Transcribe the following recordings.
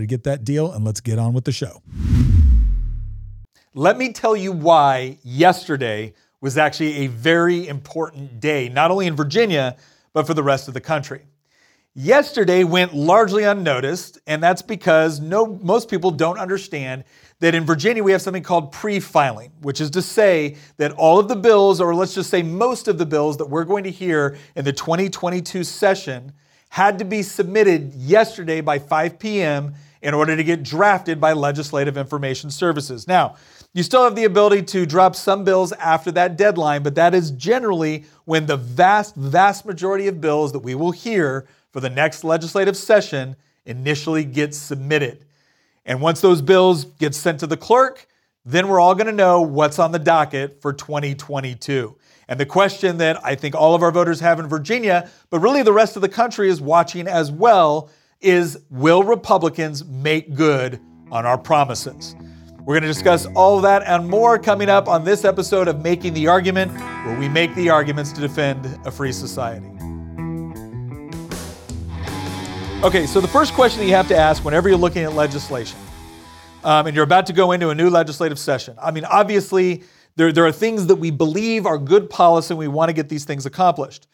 to get that deal, and let's get on with the show. Let me tell you why yesterday was actually a very important day, not only in Virginia, but for the rest of the country. Yesterday went largely unnoticed, and that's because no, most people don't understand that in Virginia we have something called pre filing, which is to say that all of the bills, or let's just say most of the bills that we're going to hear in the 2022 session, had to be submitted yesterday by 5 p.m. in order to get drafted by Legislative Information Services. Now, you still have the ability to drop some bills after that deadline, but that is generally when the vast, vast majority of bills that we will hear for the next legislative session initially get submitted. And once those bills get sent to the clerk, then we're all going to know what's on the docket for 2022. And the question that I think all of our voters have in Virginia, but really the rest of the country is watching as well, is will Republicans make good on our promises? We're going to discuss all that and more coming up on this episode of Making the Argument, where we make the arguments to defend a free society. Okay, so the first question that you have to ask whenever you're looking at legislation, um, and you're about to go into a new legislative session, I mean, obviously, there, there are things that we believe are good policy and we want to get these things accomplished.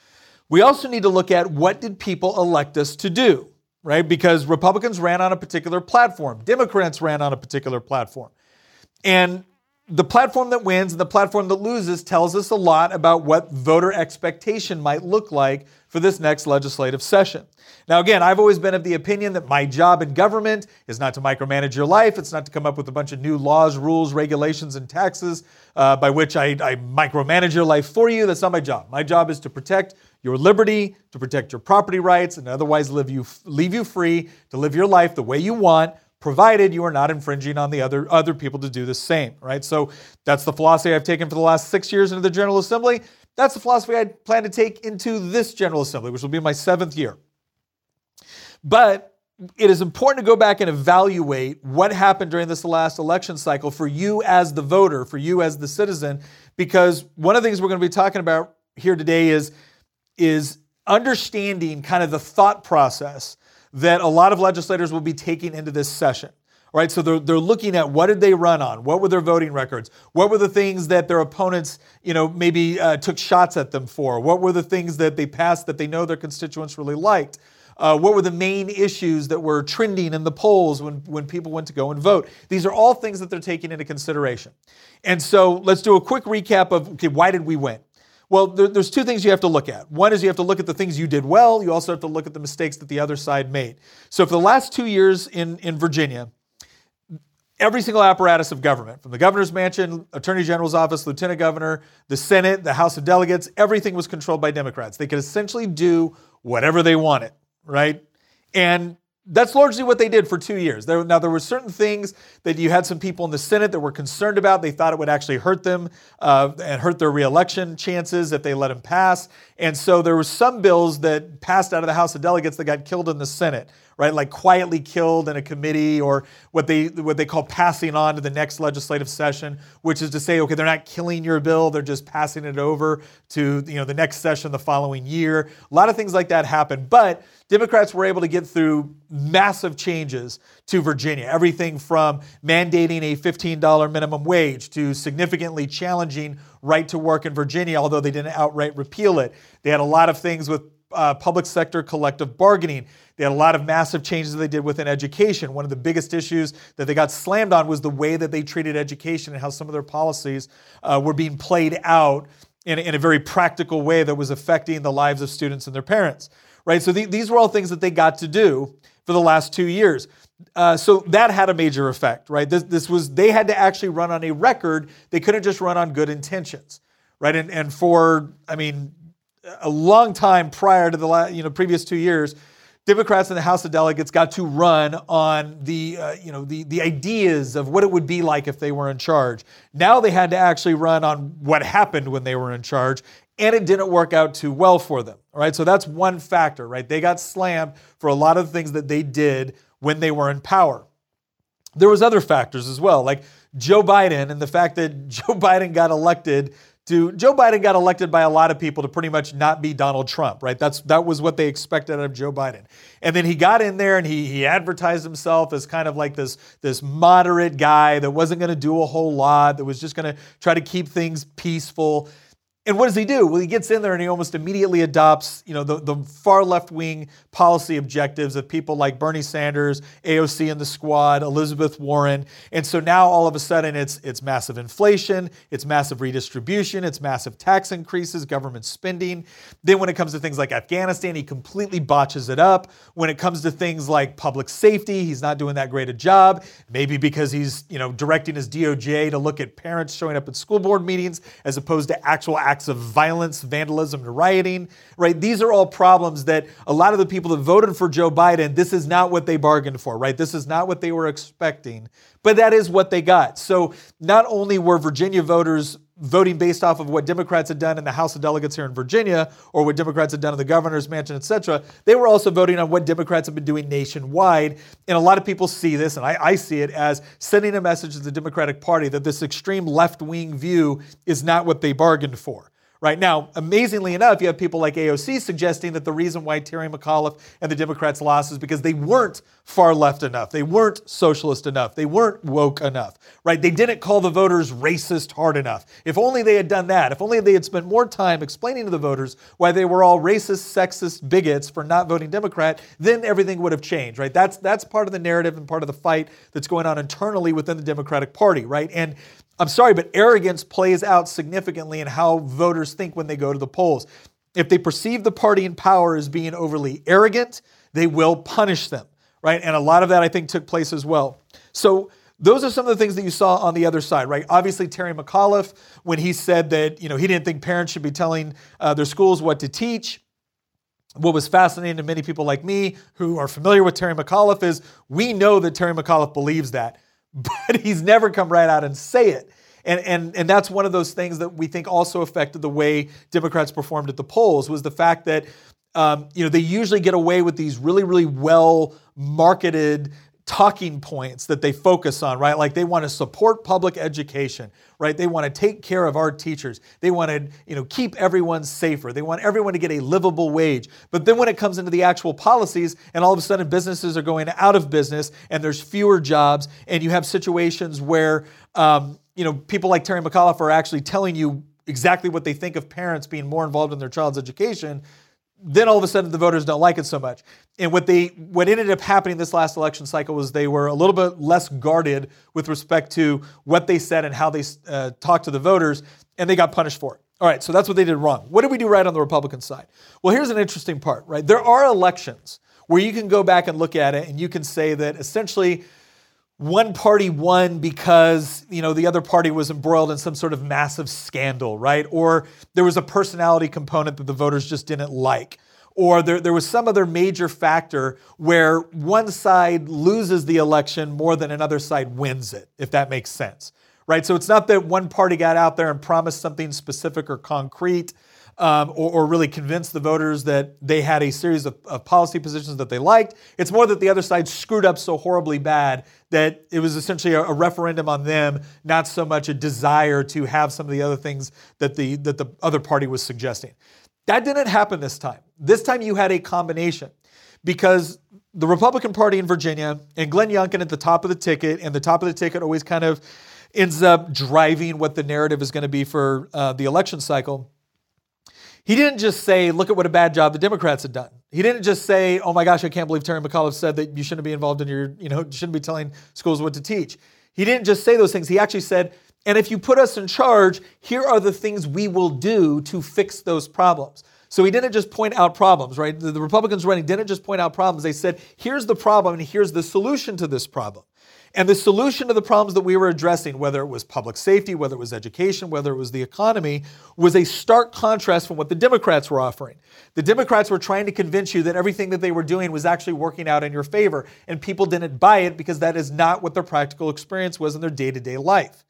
We also need to look at what did people elect us to do, right? Because Republicans ran on a particular platform, Democrats ran on a particular platform. And the platform that wins and the platform that loses tells us a lot about what voter expectation might look like for this next legislative session. Now, again, I've always been of the opinion that my job in government is not to micromanage your life. It's not to come up with a bunch of new laws, rules, regulations, and taxes uh, by which I, I micromanage your life for you. That's not my job. My job is to protect your liberty, to protect your property rights, and otherwise live you, leave you free to live your life the way you want provided you are not infringing on the other other people to do the same, right? So that's the philosophy I've taken for the last six years into the General Assembly. That's the philosophy I plan to take into this General Assembly, which will be my seventh year. But it is important to go back and evaluate what happened during this last election cycle for you as the voter, for you as the citizen, because one of the things we're going to be talking about here today is, is understanding kind of the thought process that a lot of legislators will be taking into this session. Right, so they're, they're looking at what did they run on? What were their voting records? What were the things that their opponents, you know, maybe uh, took shots at them for? What were the things that they passed that they know their constituents really liked? Uh, what were the main issues that were trending in the polls when, when people went to go and vote? These are all things that they're taking into consideration. And so let's do a quick recap of okay, why did we win? Well, there, there's two things you have to look at. One is you have to look at the things you did well. You also have to look at the mistakes that the other side made. So, for the last two years in, in Virginia, every single apparatus of government, from the governor's mansion, attorney general's office, lieutenant governor, the Senate, the House of Delegates, everything was controlled by Democrats. They could essentially do whatever they wanted, right? And that's largely what they did for two years. There, now, there were certain things that you had some people in the Senate that were concerned about. They thought it would actually hurt them uh, and hurt their reelection chances if they let them pass. And so there were some bills that passed out of the House of Delegates that got killed in the Senate right? Like quietly killed in a committee or what they what they call passing on to the next legislative session, which is to say, okay, they're not killing your bill, they're just passing it over to you know the next session the following year. A lot of things like that happen, but Democrats were able to get through massive changes to Virginia. Everything from mandating a $15 minimum wage to significantly challenging right to work in Virginia, although they didn't outright repeal it. They had a lot of things with uh, public sector collective bargaining. They had a lot of massive changes that they did within education. One of the biggest issues that they got slammed on was the way that they treated education and how some of their policies uh, were being played out in, in, a very practical way that was affecting the lives of students and their parents. Right. So the, these were all things that they got to do for the last two years. Uh, so that had a major effect, right? This, this was they had to actually run on a record. They couldn't just run on good intentions, right? And and for I mean, a long time prior to the last, you know previous two years, Democrats in the House of Delegates got to run on the uh, you know the the ideas of what it would be like if they were in charge. Now they had to actually run on what happened when they were in charge, and it didn't work out too well for them. All right, so that's one factor, right? They got slammed for a lot of the things that they did when they were in power. There was other factors as well, like Joe Biden and the fact that Joe Biden got elected to Joe Biden got elected by a lot of people to pretty much not be Donald Trump, right? That's that was what they expected out of Joe Biden. And then he got in there and he he advertised himself as kind of like this this moderate guy that wasn't going to do a whole lot, that was just going to try to keep things peaceful. And what does he do? Well, he gets in there and he almost immediately adopts, you know, the, the far left wing policy objectives of people like Bernie Sanders, AOC and the squad, Elizabeth Warren. And so now all of a sudden it's it's massive inflation, it's massive redistribution, it's massive tax increases, government spending. Then when it comes to things like Afghanistan, he completely botches it up. When it comes to things like public safety, he's not doing that great a job. Maybe because he's, you know, directing his DOJ to look at parents showing up at school board meetings as opposed to actual acts of violence, vandalism, and rioting, right? These are all problems that a lot of the people that voted for Joe Biden, this is not what they bargained for, right? This is not what they were expecting, but that is what they got. So not only were Virginia voters voting based off of what Democrats had done in the House of Delegates here in Virginia or what Democrats had done in the governor's mansion, et cetera. They were also voting on what Democrats have been doing nationwide. And a lot of people see this, and I, I see it as sending a message to the Democratic Party that this extreme left wing view is not what they bargained for. Right now, amazingly enough, you have people like AOC suggesting that the reason why Terry McAuliffe and the Democrats lost is because they weren't far left enough. They weren't socialist enough. They weren't woke enough, right? They didn't call the voters racist hard enough. If only they had done that, if only they had spent more time explaining to the voters why they were all racist, sexist bigots for not voting Democrat, then everything would have changed, right? That's that's part of the narrative and part of the fight that's going on internally within the Democratic Party, right? And I'm sorry, but arrogance plays out significantly in how voters think when they go to the polls. If they perceive the party in power as being overly arrogant, they will punish them, right? And a lot of that I think took place as well. So those are some of the things that you saw on the other side, right? Obviously, Terry McAuliffe, when he said that you know he didn't think parents should be telling uh, their schools what to teach. What was fascinating to many people like me who are familiar with Terry McAuliffe is we know that Terry McAuliffe believes that but he's never come right out and say it. And, and, and that's one of those things that we think also affected the way Democrats performed at the polls was the fact that um, you know they usually get away with these really really well marketed talking points that they focus on, right? Like they want to support public education, right? They want to take care of our teachers. They want to, you know, keep everyone safer. They want everyone to get a livable wage. But then when it comes into the actual policies and all of a sudden businesses are going out of business and there's fewer jobs and you have situations where, um, you know, people like Terry McAuliffe are actually telling you exactly what they think of parents being more involved in their child's education, then all of a sudden the voters don't like it so much. And what they what ended up happening this last election cycle was they were a little bit less guarded with respect to what they said and how they uh, talked to the voters, and they got punished for it. All right, so that's what they did wrong. What did we do right on the Republican side? Well, here's an interesting part, right? There are elections where you can go back and look at it and you can say that essentially one party won because you know the other party was embroiled in some sort of massive scandal, right? Or there was a personality component that the voters just didn't like. Or there, there was some other major factor where one side loses the election more than another side wins it, if that makes sense. Right? So it's not that one party got out there and promised something specific or concrete um, or, or, really convince the voters that they had a series of, of, policy positions that they liked. It's more that the other side screwed up so horribly bad that it was essentially a, a, referendum on them, not so much a desire to have some of the other things that the, that the other party was suggesting. That didn't happen this time. This time you had a combination because the Republican Party in Virginia and Glenn Youngkin at the top of the ticket, and the top of the ticket always kind of ends up driving what the narrative is going to be for uh, the election cycle he didn't just say, look at what a bad job the Democrats had done. He didn't just say, oh my gosh, I can't believe Terry McAuliffe said that you shouldn't be involved in your, you know, shouldn't be telling schools what to teach. He didn't just say those things. He actually said, and if you put us in charge, here are the things we will do to fix those problems. So he didn't just point out problems, right? The, the Republicans running didn't just point out problems. They said, here's the problem and here's the solution to this problem. And the solution to the problems that we were addressing, whether it was public safety, whether it was education, whether it was the economy, was a stark contrast from what the Democrats were offering. The Democrats were trying to convince you that everything that they were doing was actually working out in your favor, and people didn't buy it because that is not what their practical experience was in their day to day life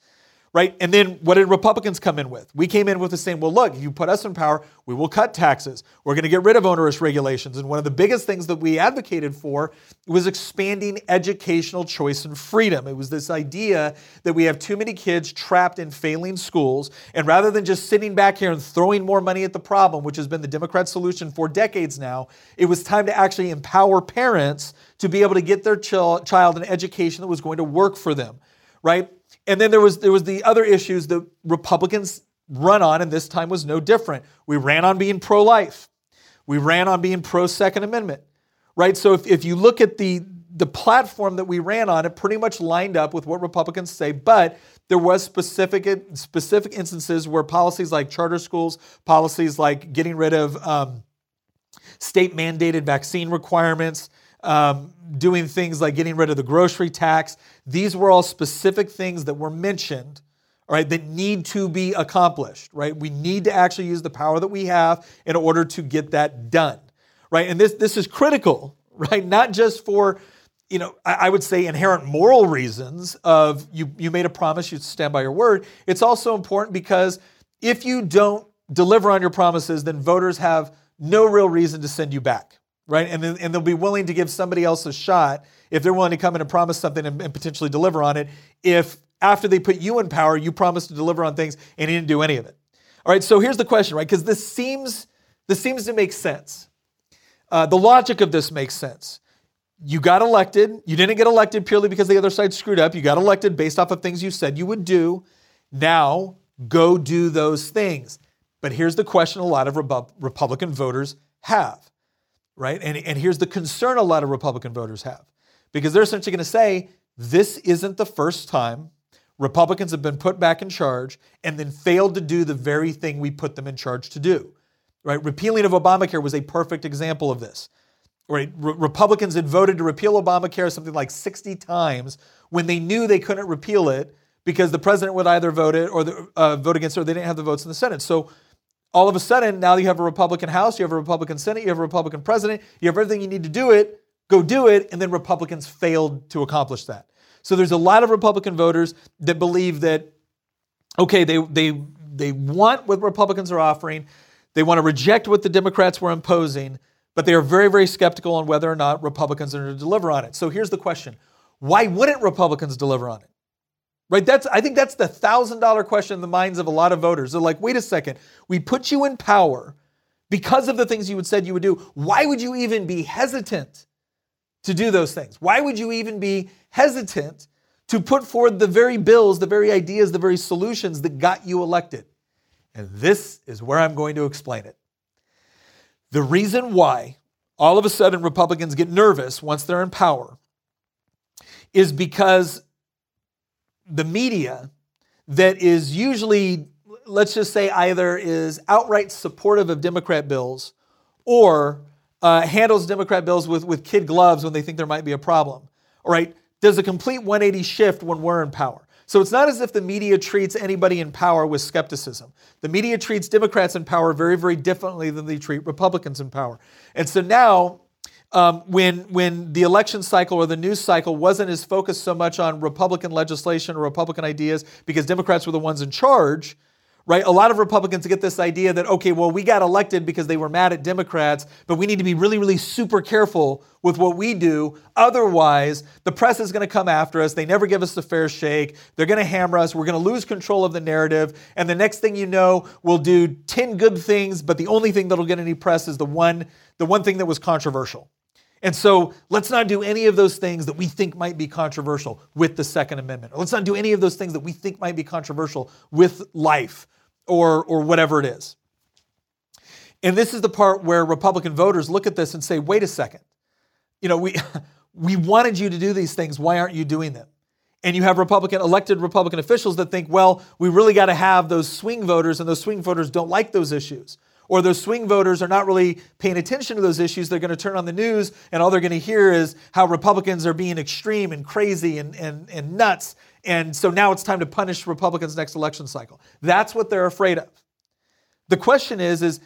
right? And then what did Republicans come in with? We came in with the same, well, look, you put us in power, we will cut taxes. We're going to get rid of onerous regulations. And one of the biggest things that we advocated for was expanding educational choice and freedom. It was this idea that we have too many kids trapped in failing schools. And rather than just sitting back here and throwing more money at the problem, which has been the Democrat solution for decades now, it was time to actually empower parents to be able to get their child an education that was going to work for them, right? And then there was there was the other issues that Republicans run on, and this time was no different. We ran on being pro-life. We ran on being pro-Second Amendment. Right? So if, if you look at the the platform that we ran on, it pretty much lined up with what Republicans say, but there was specific specific instances where policies like charter schools, policies like getting rid of um, state mandated vaccine requirements, um, doing things like getting rid of the grocery tax. These were all specific things that were mentioned, all right, that need to be accomplished, right? We need to actually use the power that we have in order to get that done, right? And this, this is critical, right? Not just for, you know, I, I would say inherent moral reasons of you, you made a promise, you stand by your word. It's also important because if you don't deliver on your promises, then voters have no real reason to send you back, right? And, then, and they'll be willing to give somebody else a shot if they're willing to come in and promise something and, and potentially deliver on it. If after they put you in power, you promised to deliver on things and he didn't do any of it. All right, so here's the question, right? Because this seems this seems to make sense. Uh, the logic of this makes sense. You got elected. You didn't get elected purely because the other side screwed up. You got elected based off of things you said you would do. Now go do those things. But here's the question a lot of Republican voters have right? And, and here's the concern a lot of Republican voters have because they're essentially going to say, this isn't the first time Republicans have been put back in charge and then failed to do the very thing we put them in charge to do. Right? Repealing of Obamacare was a perfect example of this. Right? Re- Republicans had voted to repeal Obamacare something like 60 times when they knew they couldn't repeal it because the president would either vote it or the, uh, vote against it or they didn't have the votes in the Senate. So all of a sudden, now you have a Republican House, you have a Republican Senate, you have a Republican president, you have everything you need to do it, go do it, and then Republicans failed to accomplish that. So there's a lot of Republican voters that believe that, okay, they, they, they want what Republicans are offering, they want to reject what the Democrats were imposing, but they are very, very skeptical on whether or not Republicans are going to deliver on it. So here's the question why wouldn't Republicans deliver on it? Right? That's I think that's the thousand dollar question in the minds of a lot of voters. They're like, wait a second, we put you in power because of the things you had said you would do. Why would you even be hesitant to do those things? Why would you even be hesitant to put forward the very bills, the very ideas, the very solutions that got you elected? And this is where I'm going to explain it. The reason why all of a sudden Republicans get nervous once they're in power is because the media that is usually, let's just say, either is outright supportive of Democrat bills or uh, handles Democrat bills with, with kid gloves when they think there might be a problem. All right, does a complete 180 shift when we're in power. So it's not as if the media treats anybody in power with skepticism. The media treats Democrats in power very, very differently than they treat Republicans in power. And so now um, when, when the election cycle or the news cycle wasn't as focused so much on Republican legislation or Republican ideas because Democrats were the ones in charge, right? A lot of Republicans get this idea that, okay, well, we got elected because they were mad at Democrats, but we need to be really, really super careful with what we do. Otherwise, the press is going to come after us. They never give us the fair shake. They're going to hammer us. We're going to lose control of the narrative. And the next thing you know, we'll do 10 good things, but the only thing that'll get any press is the one, the one thing that was controversial. And so let's not do any of those things that we think might be controversial with the Second Amendment. Or let's not do any of those things that we think might be controversial with life or, or whatever it is. And this is the part where Republican voters look at this and say, wait a second. You know, we, we wanted you to do these things. Why aren't you doing them? And you have Republican elected Republican officials that think, well, we really got to have those swing voters, and those swing voters don't like those issues. Or those swing voters are not really paying attention to those issues. They're going to turn on the news, and all they're going to hear is how Republicans are being extreme and crazy and, and, and nuts. And so now it's time to punish Republicans next election cycle. That's what they're afraid of. The question is, is,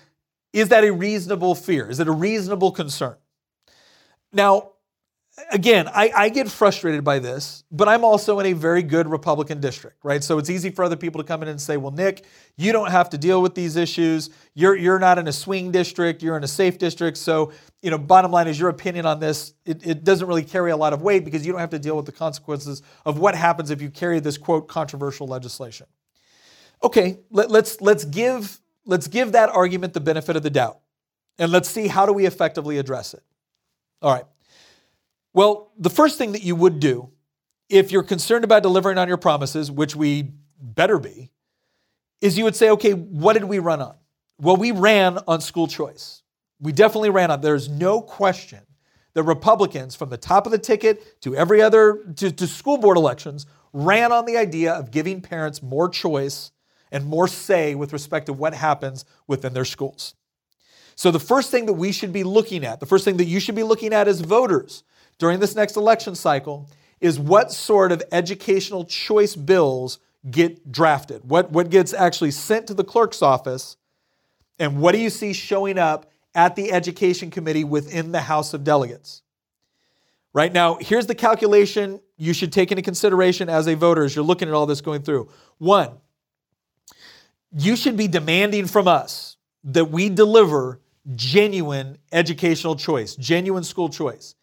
is that a reasonable fear? Is it a reasonable concern? Now, again, I, I, get frustrated by this, but I'm also in a very good Republican district, right? So it's easy for other people to come in and say, well, Nick, you don't have to deal with these issues. You're, you're not in a swing district, you're in a safe district. So, you know, bottom line is your opinion on this, it, it doesn't really carry a lot of weight because you don't have to deal with the consequences of what happens if you carry this quote controversial legislation. Okay, let, let's let's give let's give that argument the benefit of the doubt. And let's see how do we effectively address it. All right. Well, the first thing that you would do if you're concerned about delivering on your promises, which we better be, is you would say, okay, what did we run on? Well, we ran on school choice. We definitely ran on. There's no question that Republicans, from the top of the ticket to every other, to, to school board elections, ran on the idea of giving parents more choice and more say with respect to what happens within their schools. So, the first thing that we should be looking at, the first thing that you should be looking at as voters, during this next election cycle is what sort of educational choice bills get drafted, what, what gets actually sent to the clerk's office, and what do you see showing up at the Education Committee within the House of Delegates. Right now, here's the calculation you should take into consideration as a voter as you're looking at all this going through. One, you should be demanding from us that we deliver genuine educational choice, genuine school choice.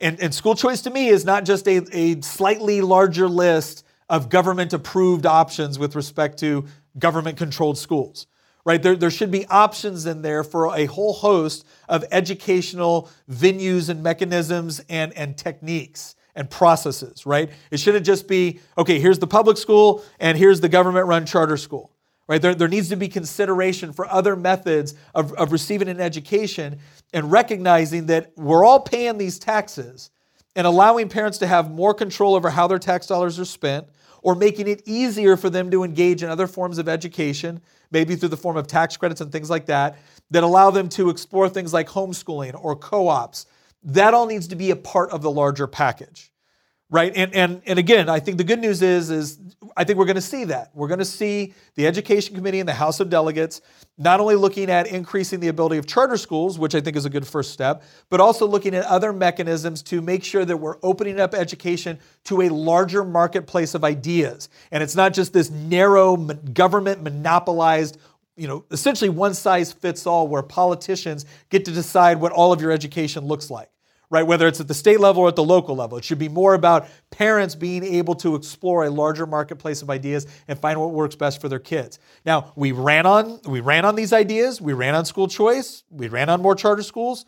And, and school choice to me is not just a, a slightly larger list of government approved options with respect to government controlled schools right? There, there should be options in there for a whole host of educational venues and mechanisms and, and techniques and processes, right? It shouldn't just be, okay, here's the public school and here's the government run charter school right? There, there needs to be consideration for other methods of, of receiving an education and recognizing that we're all paying these taxes and allowing parents to have more control over how their tax dollars are spent or making it easier for them to engage in other forms of education, maybe through the form of tax credits and things like that, that allow them to explore things like homeschooling or co ops. That all needs to be a part of the larger package right? And, and, and again i think the good news is is i think we're going to see that. We're going to see the education committee and the house of delegates not only looking at increasing the ability of charter schools which i think is a good first step but also looking at other mechanisms to make sure that we're opening up education to a larger marketplace of ideas. And it's not just this narrow government monopolized you know essentially one size fits all where politicians get to decide what all of your education looks like right? Whether it's at the state level or at the local level. It should be more about parents being able to explore a larger marketplace of ideas and find what works best for their kids. Now, we ran on we ran on these ideas, we ran on school choice, we ran on more charter schools.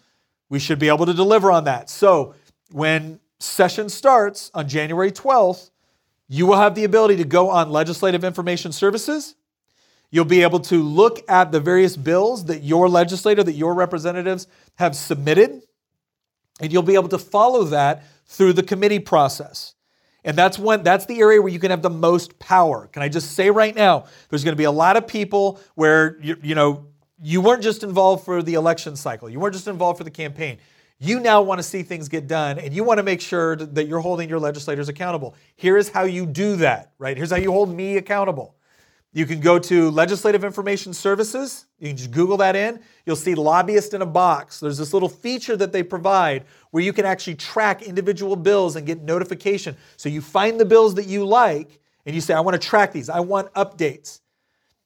We should be able to deliver on that. So, when session starts on January 12th, you will have the ability to go on legislative information services. You'll be able to look at the various bills that your legislator, that your representatives have submitted and you'll be able to follow that through the committee process. And that's when that's the area where you can have the most power. Can I just say right now, there's going to be a lot of people where you, you know you weren't just involved for the election cycle. You weren't just involved for the campaign. You now want to see things get done and you want to make sure that you're holding your legislators accountable. Here is how you do that, right? Here's how you hold me accountable. You can go to Legislative Information Services. You can just Google that in. You'll see Lobbyist in a Box. There's this little feature that they provide where you can actually track individual bills and get notification. So you find the bills that you like and you say, I want to track these, I want updates.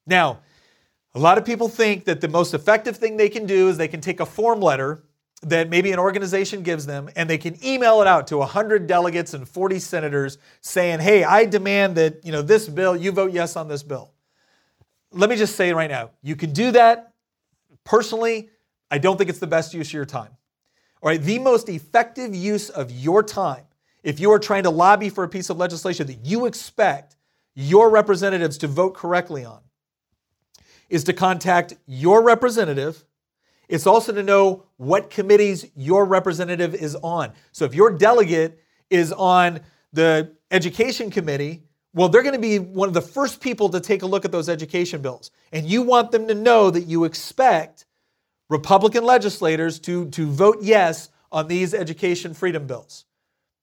Now, a lot of people think that the most effective thing they can do is they can take a form letter that maybe an organization gives them and they can email it out to 100 delegates and 40 senators saying, "Hey, I demand that, you know, this bill, you vote yes on this bill." Let me just say right now, you can do that. Personally, I don't think it's the best use of your time. All right, the most effective use of your time, if you are trying to lobby for a piece of legislation that you expect your representatives to vote correctly on, is to contact your representative It's also to know what committees your representative is on. So if your delegate is on the education committee, well, they're going to be one of the first people to take a look at those education bills. And you want them to know that you expect Republican legislators to, to vote yes on these education freedom bills.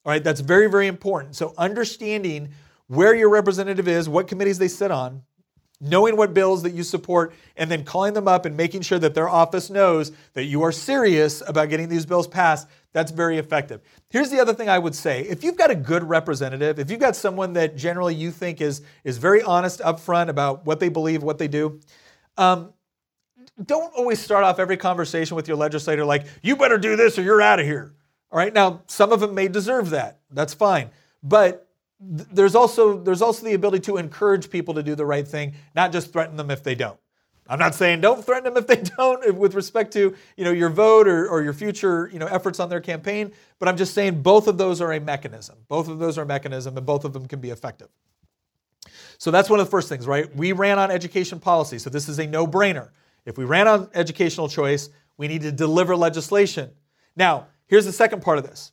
All right, that's very, very important. So, understanding where your representative is, what committees they sit on, knowing what bills that you support, and then calling them up and making sure that their office knows that you are serious about getting these bills passed, that's very effective. Here's the other thing I would say if you've got a good representative, if you've got someone that generally you think is, is very honest upfront about what they believe, what they do, um, don't always start off every conversation with your legislator like, you better do this or you're out of here. All right, now some of them may deserve that. That's fine. But th- there's also there's also the ability to encourage people to do the right thing, not just threaten them if they don't. I'm not saying don't threaten them if they don't with respect to, you know, your vote or, or your future, you know, efforts on their campaign, but I'm just saying both of those are a mechanism. Both of those are a mechanism and both of them can be effective. So that's one of the first things, right? We ran on education policy, so this is a no-brainer. If we ran on educational choice, we need to deliver legislation. Now, here's the second part of this.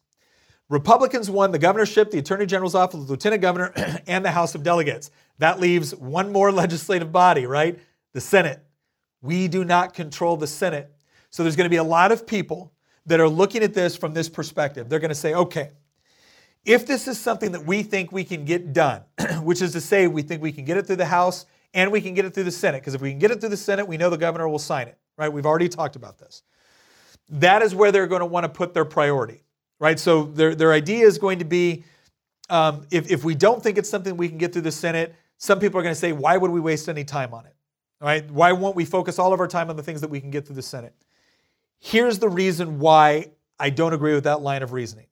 Republicans won the governorship, the attorney general's office, the lieutenant governor, and the House of Delegates. That leaves one more legislative body, right? The Senate. We do not control the Senate. So there's going to be a lot of people that are looking at this from this perspective. They're going to say, okay, if this is something that we think we can get done, which is to say, we think we can get it through the House and we can get it through the Senate, because if we can get it through the Senate, we know the governor will sign it, right? We've already talked about this. That is where they're going to want to put their priority, right? So their, their idea is going to be um, if, if we don't think it's something we can get through the Senate, some people are going to say, why would we waste any time on it? Right? Why won't we focus all of our time on the things that we can get through the Senate? Here's the reason why I don't agree with that line of reasoning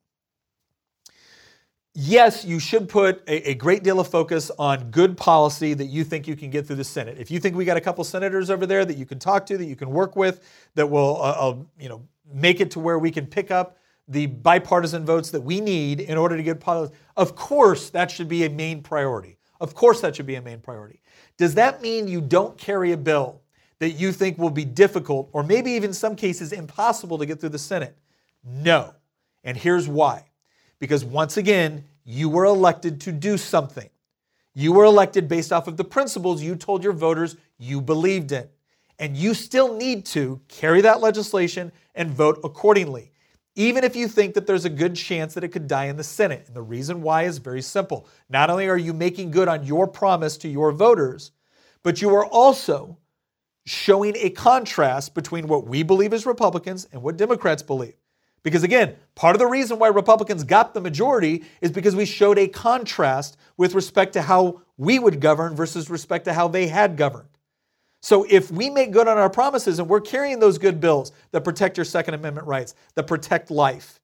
yes, you should put a, a, great deal of focus on good policy that you think you can get through the Senate. If you think we got a couple senators over there that you can talk to, that you can work with, that will, uh, uh, you know, make it to where we can pick up the bipartisan votes that we need in order to get policy. Of course, that should be a main priority. Of course, that should be a main priority. Does that mean you don't carry a bill that you think will be difficult or maybe even some cases impossible to get through the Senate? No. And here's why because once again, you were elected to do something. You were elected based off of the principles you told your voters you believed in. And you still need to carry that legislation and vote accordingly, even if you think that there's a good chance that it could die in the Senate. And the reason why is very simple. Not only are you making good on your promise to your voters, but you are also showing a contrast between what we believe as Republicans and what Democrats believe. Because again, part of the reason why Republicans got the majority is because we showed a contrast with respect to how we would govern versus respect to how they had governed. So if we make good on our promises and we're carrying those good bills that protect your Second Amendment rights, that protect life,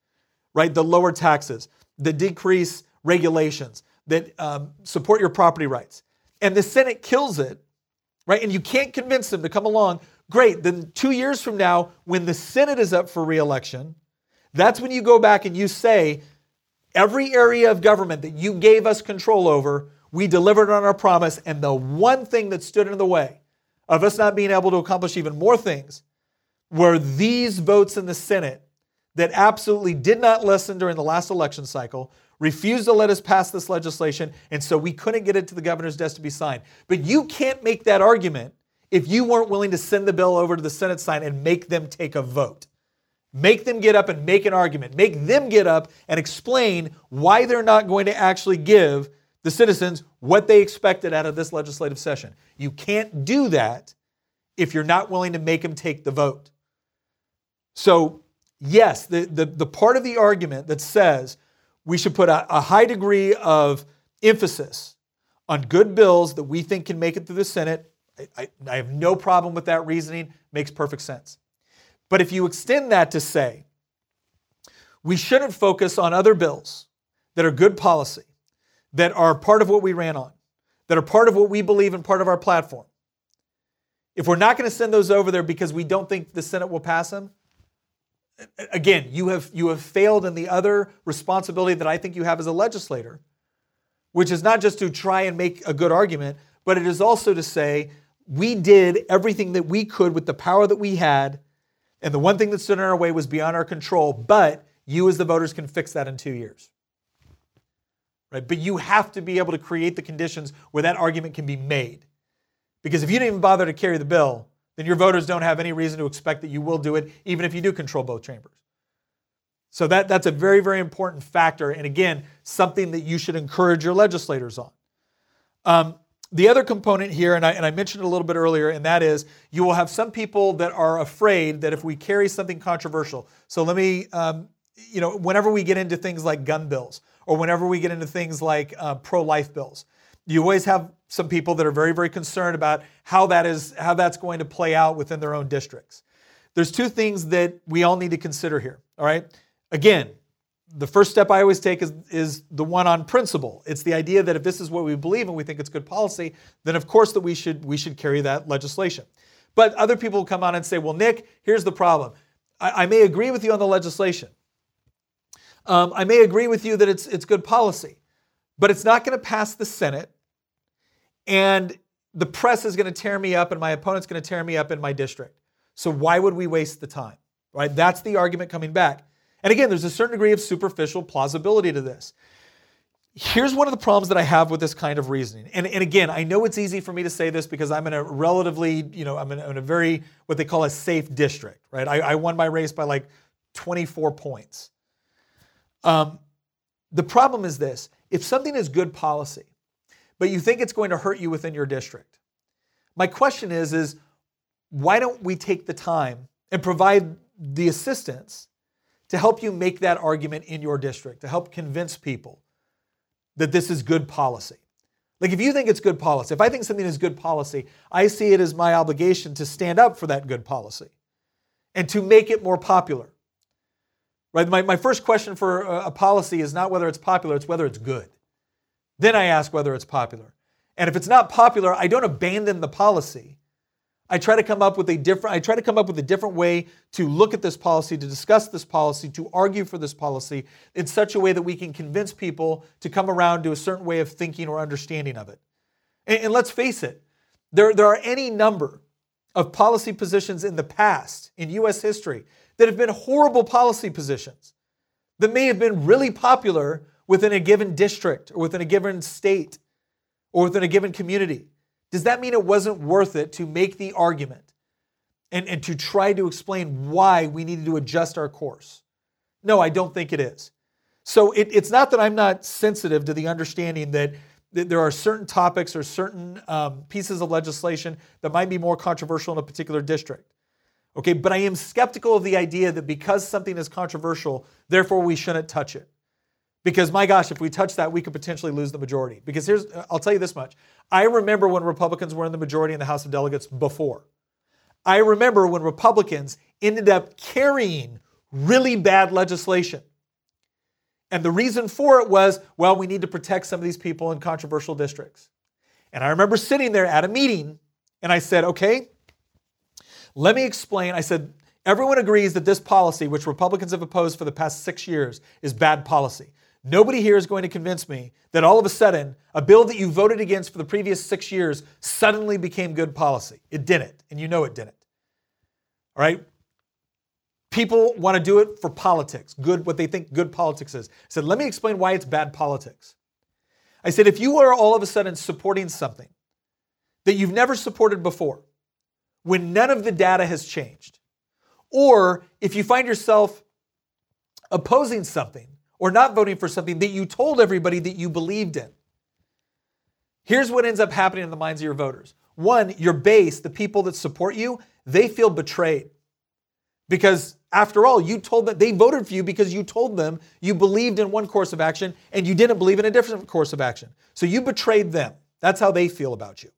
right, the lower taxes, the decrease regulations, that um, support your property rights, and the Senate kills it, right, and you can't convince them to come along, great. Then two years from now, when the Senate is up for reelection, that's when you go back and you say, every area of government that you gave us control over, we delivered on our promise. And the one thing that stood in the way of us not being able to accomplish even more things were these votes in the Senate that absolutely did not listen during the last election cycle, refused to let us pass this legislation, and so we couldn't get it to the governor's desk to be signed. But you can't make that argument if you weren't willing to send the bill over to the Senate sign and make them take a vote. Make them get up and make an argument. Make them get up and explain why they're not going to actually give the citizens what they expected out of this legislative session. You can't do that if you're not willing to make them take the vote. So, yes, the, the, the part of the argument that says we should put a, a high degree of emphasis on good bills that we think can make it through the Senate, I, I, I have no problem with that reasoning. Makes perfect sense. But if you extend that to say, we shouldn't focus on other bills that are good policy, that are part of what we ran on, that are part of what we believe and part of our platform. If we're not going to send those over there because we don't think the Senate will pass them, again, you have, you have failed in the other responsibility that I think you have as a legislator, which is not just to try and make a good argument, but it is also to say we did everything that we could with the power that we had And the one thing that stood in our way was beyond our control, but you as the voters can fix that in two years. Right? But you have to be able to create the conditions where that argument can be made. Because if you didn't even bother to carry the bill, then your voters don't have any reason to expect that you will do it, even if you do control both chambers. So that, that's a very, very important factor. And again, something that you should encourage your legislators on. Um, the other component here, and I, and I mentioned it a little bit earlier, and that is you will have some people that are afraid that if we carry something controversial, so let me, um, you know, whenever we get into things like gun bills or whenever we get into things like uh, pro life bills, you always have some people that are very, very concerned about how that is, how that's going to play out within their own districts. There's two things that we all need to consider here, all right? Again, the first step I always take is, is the one on principle. It's the idea that if this is what we believe and we think it's good policy, then of course that we should we should carry that legislation. But other people come on and say, well, Nick, here's the problem. I, I may agree with you on the legislation. Um, I may agree with you that it's it's good policy, but it's not going to pass the Senate, and the press is going to tear me up, and my opponent's going to tear me up in my district. So why would we waste the time? Right? That's the argument coming back. And again, there's a certain degree of superficial plausibility to this. Here's one of the problems that I have with this kind of reasoning. And, and again, I know it's easy for me to say this because I'm in a relatively, you know, I'm in, in a very, what they call a safe district, right? I, I won my race by like 24 points. Um, the problem is this if something is good policy, but you think it's going to hurt you within your district, my question is, is why don't we take the time and provide the assistance to help you make that argument in your district, to help convince people that this is good policy. Like, if you think it's good policy, if I think something is good policy, I see it as my obligation to stand up for that good policy and to make it more popular. Right? My, my first question for a, policy is not whether it's popular, it's whether it's good. Then I ask whether it's popular. And if it's not popular, I don't abandon the policy. I try to come up with a different I try to come up with a different way to look at this policy, to discuss this policy, to argue for this policy in such a way that we can convince people to come around to a certain way of thinking or understanding of it. And, and let's face it, there, there are any number of policy positions in the past in US history that have been horrible policy positions that may have been really popular within a given district or within a given state or within a given community. Does that mean it wasn't worth it to make the argument and, and to try to explain why we needed to adjust our course? No, I don't think it is. So it, it's not that I'm not sensitive to the understanding that, that there are certain topics or certain um, pieces of legislation that might be more controversial in a particular district. Okay, but I am skeptical of the idea that because something is controversial, therefore we shouldn't touch it. Because my gosh, if we touch that, we could potentially lose the majority. Because here's, uh, I'll tell you this much. I remember when Republicans were in the majority in the House of Delegates before. I remember when Republicans ended up carrying really bad legislation. And the reason for it was, well, we need to protect some of these people in controversial districts. And I remember sitting there at a meeting and I said, okay, let me explain. I said, everyone agrees that this policy, which Republicans have opposed for the past six years, is bad policy. Nobody here is going to convince me that all of a sudden a bill that you voted against for the previous six years suddenly became good policy. It didn't, and you know it didn't. All right? People want to do it for politics, good what they think good politics is. I said, let me explain why it's bad politics. I said, if you are all of a sudden supporting something that you've never supported before, when none of the data has changed, or if you find yourself opposing something or not voting for something that you told everybody that you believed in. Here's what ends up happening in the minds of your voters. One, your base, the people that support you, they feel betrayed. Because after all, you told them they voted for you because you told them you believed in one course of action and you didn't believe in a different course of action. So you betrayed them. That's how they feel about you.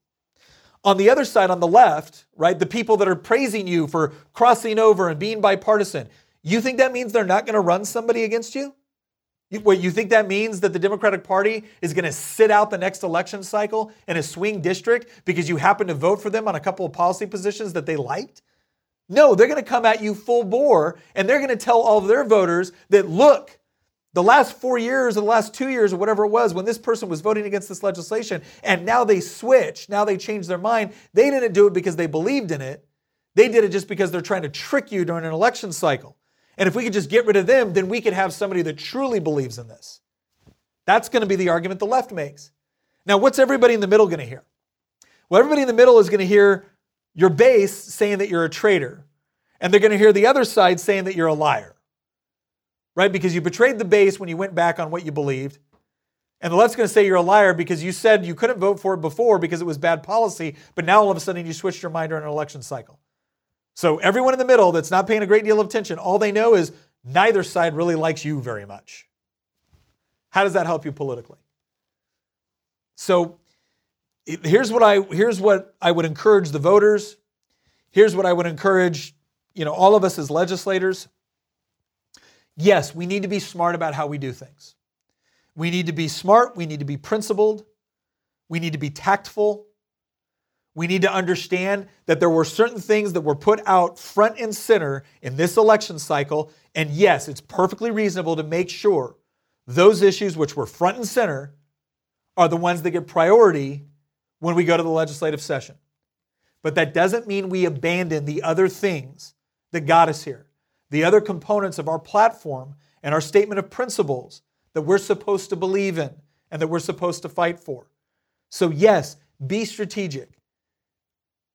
On the other side, on the left, right, the people that are praising you for crossing over and being bipartisan, you think that means they're not going to run somebody against you? You, what, you think that means that the Democratic Party is going to sit out the next election cycle in a swing district because you happen to vote for them on a couple of policy positions that they liked? No, they're going to come at you full bore and they're going to tell all of their voters that, look, the last four years or the last two years or whatever it was when this person was voting against this legislation and now they switch, now they change their mind, they didn't do it because they believed in it. They did it just because they're trying to trick you during an election cycle. And if we could just get rid of them, then we could have somebody that truly believes in this. That's going to be the argument the left makes. Now, what's everybody in the middle going to hear? Well, everybody in the middle is going to hear your base saying that you're a traitor, and they're going to hear the other side saying that you're a liar, right? Because you betrayed the base when you went back on what you believed. And the left's going to say you're a liar because you said you couldn't vote for it before because it was bad policy, but now all of a sudden you switched your mind during an election cycle. So everyone in the middle that's not paying a great deal of attention, all they know is neither side really likes you very much. How does that help you politically? So here's what I here's what I would encourage the voters. Here's what I would encourage, you know, all of us as legislators. Yes, we need to be smart about how we do things. We need to be smart, we need to be principled, we need to be tactful. We need to understand that there were certain things that were put out front and center in this election cycle. And yes, it's perfectly reasonable to make sure those issues which were front and center are the ones that get priority when we go to the legislative session. But that doesn't mean we abandon the other things that got us here, the other components of our platform and our statement of principles that we're supposed to believe in and that we're supposed to fight for. So, yes, be strategic.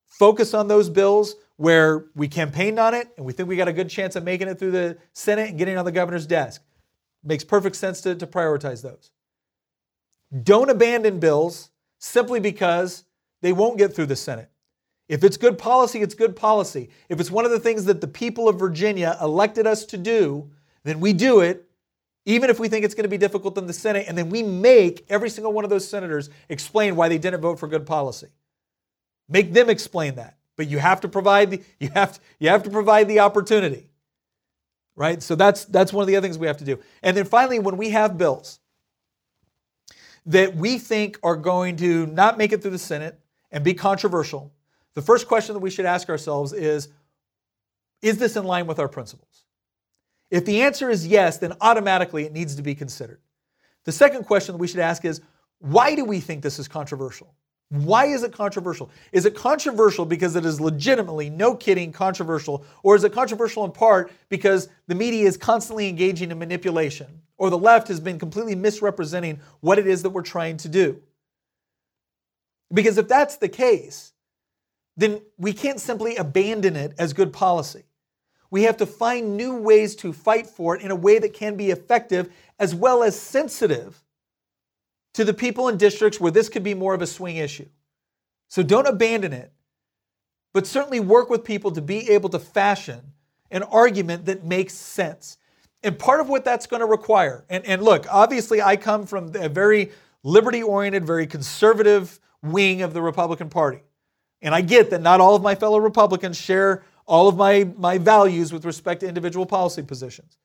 Focus on those bills where we campaigned on it and we think we got a good chance of making it through the Senate and getting on the governor's desk. Makes perfect sense to, to prioritize those. Don't abandon bills simply because they won't get through the Senate. If it's good policy, it's good policy. If it's one of the things that the people of Virginia elected us to do, then we do it even if we think it's going to be difficult in the Senate, and then we make every single one of those senators explain why they didn't vote for good policy. Make them explain that. But you have to provide the, you have to, you have to provide the opportunity. Right? So that's that's one of the other things we have to do. And then finally, when we have bills that we think are going to not make it through the Senate and be controversial, the first question that we should ask ourselves is Is this in line with our principles? If the answer is yes, then automatically it needs to be considered. The second question that we should ask is why do we think this is controversial? Why is it controversial? Is it controversial because it is legitimately, no kidding, controversial? Or is it controversial in part because the media is constantly engaging in manipulation? Or the left has been completely misrepresenting what it is that we're trying to do? Because if that's the case, then we can't simply abandon it as good policy. We have to find new ways to fight for it in a way that can be effective as well as sensitive to the people in districts where this could be more of a swing issue. So don't abandon it, but certainly work with people to be able to fashion an argument that makes sense. And part of what that's going to require, and, and look, obviously, I come from a very liberty oriented, very conservative wing of the Republican Party. And I get that not all of my fellow Republicans share all of my, my values with respect to individual policy positions.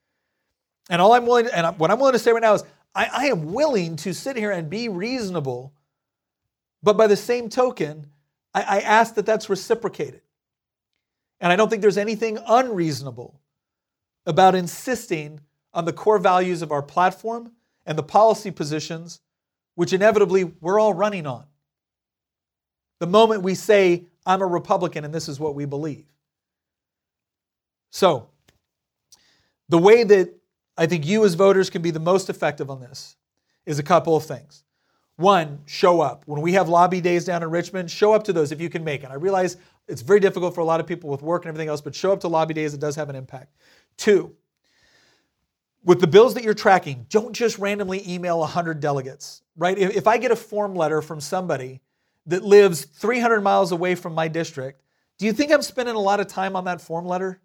And all I'm willing, to, and what I'm willing to say right now is, I, I am willing to sit here and be reasonable, but by the same token, I, I ask that that's reciprocated. And I don't think there's anything unreasonable about insisting on the core values of our platform and the policy positions, which inevitably we're all running on. The moment we say, I'm a Republican and this is what we believe. So, the way that I think you as voters can be the most effective on this is a couple of things. One, show up. When we have lobby days down in Richmond, show up to those if you can make it. I realize it's very difficult for a lot of people with work and everything else, but show up to lobby days, it does have an impact. Two, with the bills that you're tracking, don't just randomly email 100 delegates, right? If I get a form letter from somebody that lives 300 miles away from my district, do you think I'm spending a lot of time on that form letter?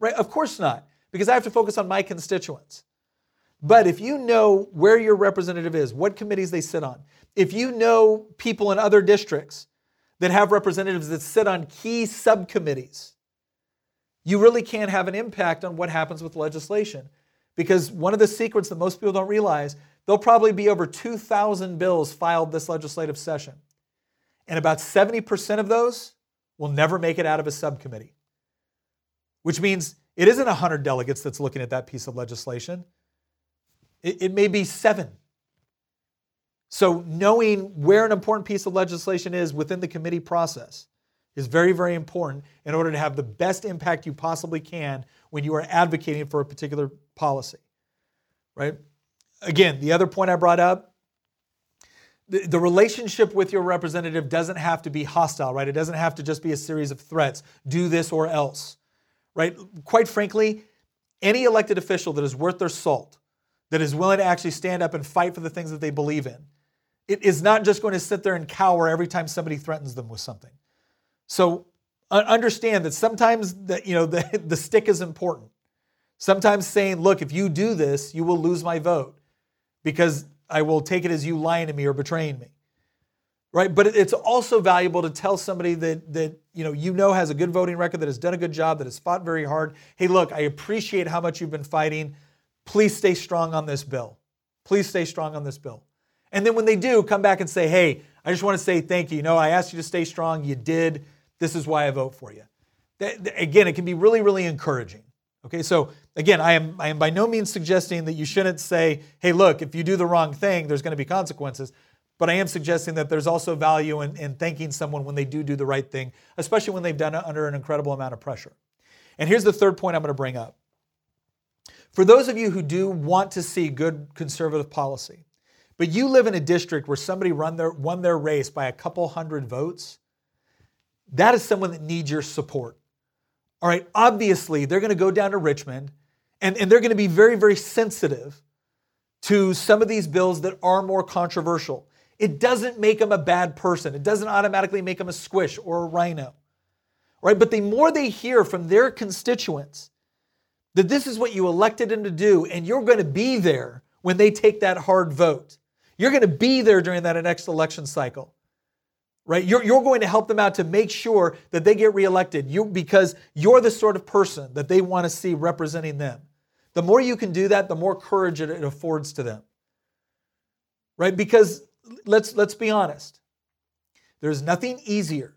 Right? Of course not because I have to focus on my constituents. But if you know where your representative is, what committees they sit on, if you know people in other districts that have representatives that sit on key subcommittees, you really can have an impact on what happens with legislation. Because one of the secrets that most people don't realize, there'll probably be over 2,000 bills filed this legislative session. And about 70% of those will never make it out of a subcommittee, which means it isn't 100 delegates that's looking at that piece of legislation, it, it may be seven. So, knowing where an important piece of legislation is within the committee process is very, very important in order to have the best impact you possibly can when you are advocating for a particular policy, right? Again, the other point I brought up the, relationship with your representative doesn't have to be hostile, right? It doesn't have to just be a series of threats do this or else, right? Quite frankly, any elected official that is worth their salt, that is willing to actually stand up and fight for the things that they believe in, it is not just going to sit there and cower every time somebody threatens them with something. So understand that sometimes the, you know, the, the stick is important. Sometimes saying, look, if you do this, you will lose my vote because I will take it as you lying to me or betraying me. Right? But it's also valuable to tell somebody that that you know you know has a good voting record, that has done a good job, that has fought very hard. Hey, look, I appreciate how much you've been fighting. Please stay strong on this bill. Please stay strong on this bill. And then when they do, come back and say, hey, I just want to say thank you. You know, I asked you to stay strong. You did. This is why I vote for you. Again, it can be really, really encouraging. Okay, so again, I am, I am by no means suggesting that you shouldn't say, hey, look, if you do the wrong thing, there's going to be consequences. But I am suggesting that there's also value in, in thanking someone when they do do the right thing, especially when they've done it under an incredible amount of pressure. And here's the third point I'm going to bring up. For those of you who do want to see good conservative policy, but you live in a district where somebody run their, won their race by a couple hundred votes, that is someone that needs your support. All right, obviously, they're going to go down to Richmond and, and they're going to be very, very sensitive to some of these bills that are more controversial. It doesn't make them a bad person, it doesn't automatically make them a squish or a RINO, Right? But the more they hear from their constituents that this is what you elected them to do, and you're going to be there when they take that hard vote. You're going to be there during that next election cycle right? You're, you're going to help them out to make sure that they get reelected you, because you're the sort of person that they want to see representing them. The more you can do that, the more courage it, affords to them, right? Because let's, let's be honest, there's nothing easier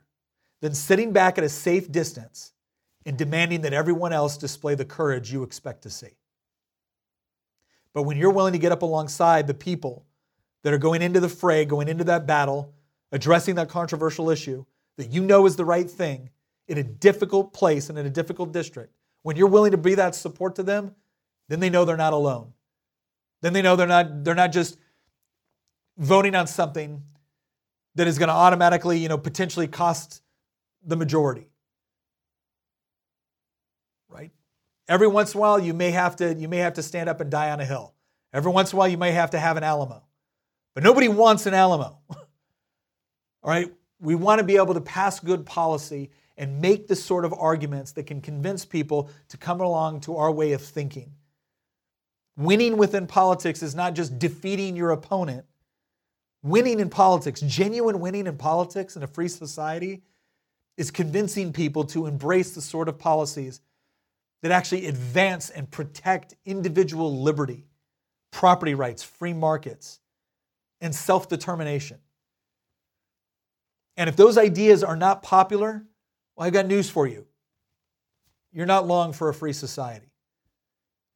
than sitting back at a safe distance and demanding that everyone else display the courage you expect to see. But when you're willing to get up alongside the people that are going into the fray, going into that battle, addressing that controversial issue that you know is the right thing in a difficult place and in a difficult district, when you're willing to be that support to them, then they know they're not alone. Then they know they're not, they're not just voting on something that is going to automatically, you know, potentially cost the majority. Right? Every once in a while you may have to you may have to stand up and die on a hill. Every once in a while you may have to have an Alamo. But nobody wants an Alamo. All right, we want to be able to pass good policy and make the sort of arguments that can convince people to come along to our way of thinking. Winning within politics is not just defeating your opponent. Winning in politics, genuine winning in politics in a free society, is convincing people to embrace the sort of policies that actually advance and protect individual liberty, property rights, free markets, and self determination. And if those ideas are not popular, well, I've got news for you. You're not long for a free society.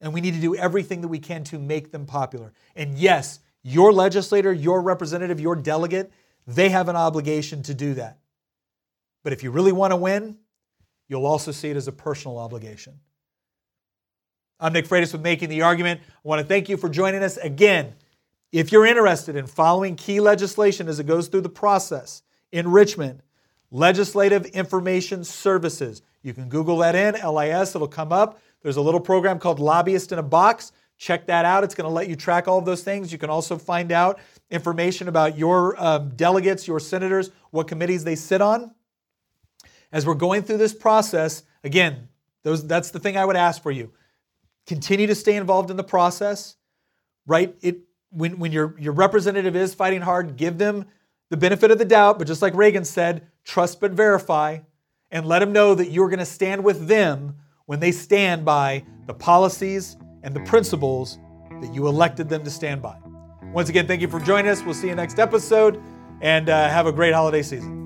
And we need to do everything that we can to make them popular. And yes, your legislator, your representative, your delegate, they have an obligation to do that. But if you really want to win, you'll also see it as a personal obligation. I'm Nick Freitas with Making the Argument. I want to thank you for joining us. Again, if you're interested in following key legislation as it goes through the process, in Richmond, Legislative Information Services. You can Google that in, LIS, it'll come up. There's a little program called Lobbyist in a Box. Check that out. It's going to let you track all of those things. You can also find out information about your um, delegates, your senators, what committees they sit on. As we're going through this process, again, those, that's the thing I would ask for you. Continue to stay involved in the process, right? It, when, when your, your representative is fighting hard, give them the benefit of the doubt, but just like Reagan said, trust but verify, and let them know that you're going to stand with them when they stand by the policies and the principles that you elected them to stand by. Once again, thank you for joining us. We'll see you next episode, and uh, have a great holiday season.